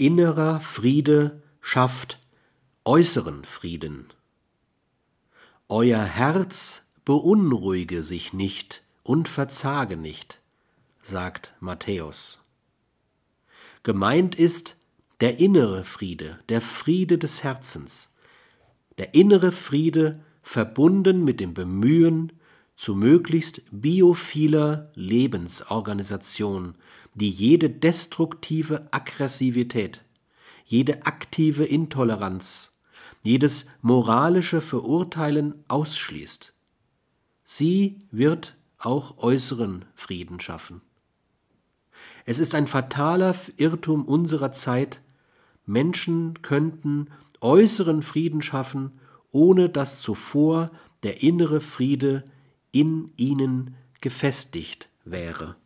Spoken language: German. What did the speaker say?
innerer Friede schafft äußeren Frieden. Euer Herz beunruhige sich nicht und verzage nicht, sagt Matthäus. Gemeint ist der innere Friede, der Friede des Herzens, der innere Friede verbunden mit dem Bemühen zu möglichst biophiler Lebensorganisation, die jede destruktive Aggressivität, jede aktive Intoleranz, jedes moralische Verurteilen ausschließt. Sie wird auch äußeren Frieden schaffen. Es ist ein fataler Irrtum unserer Zeit, Menschen könnten äußeren Frieden schaffen, ohne dass zuvor der innere Friede in ihnen gefestigt wäre.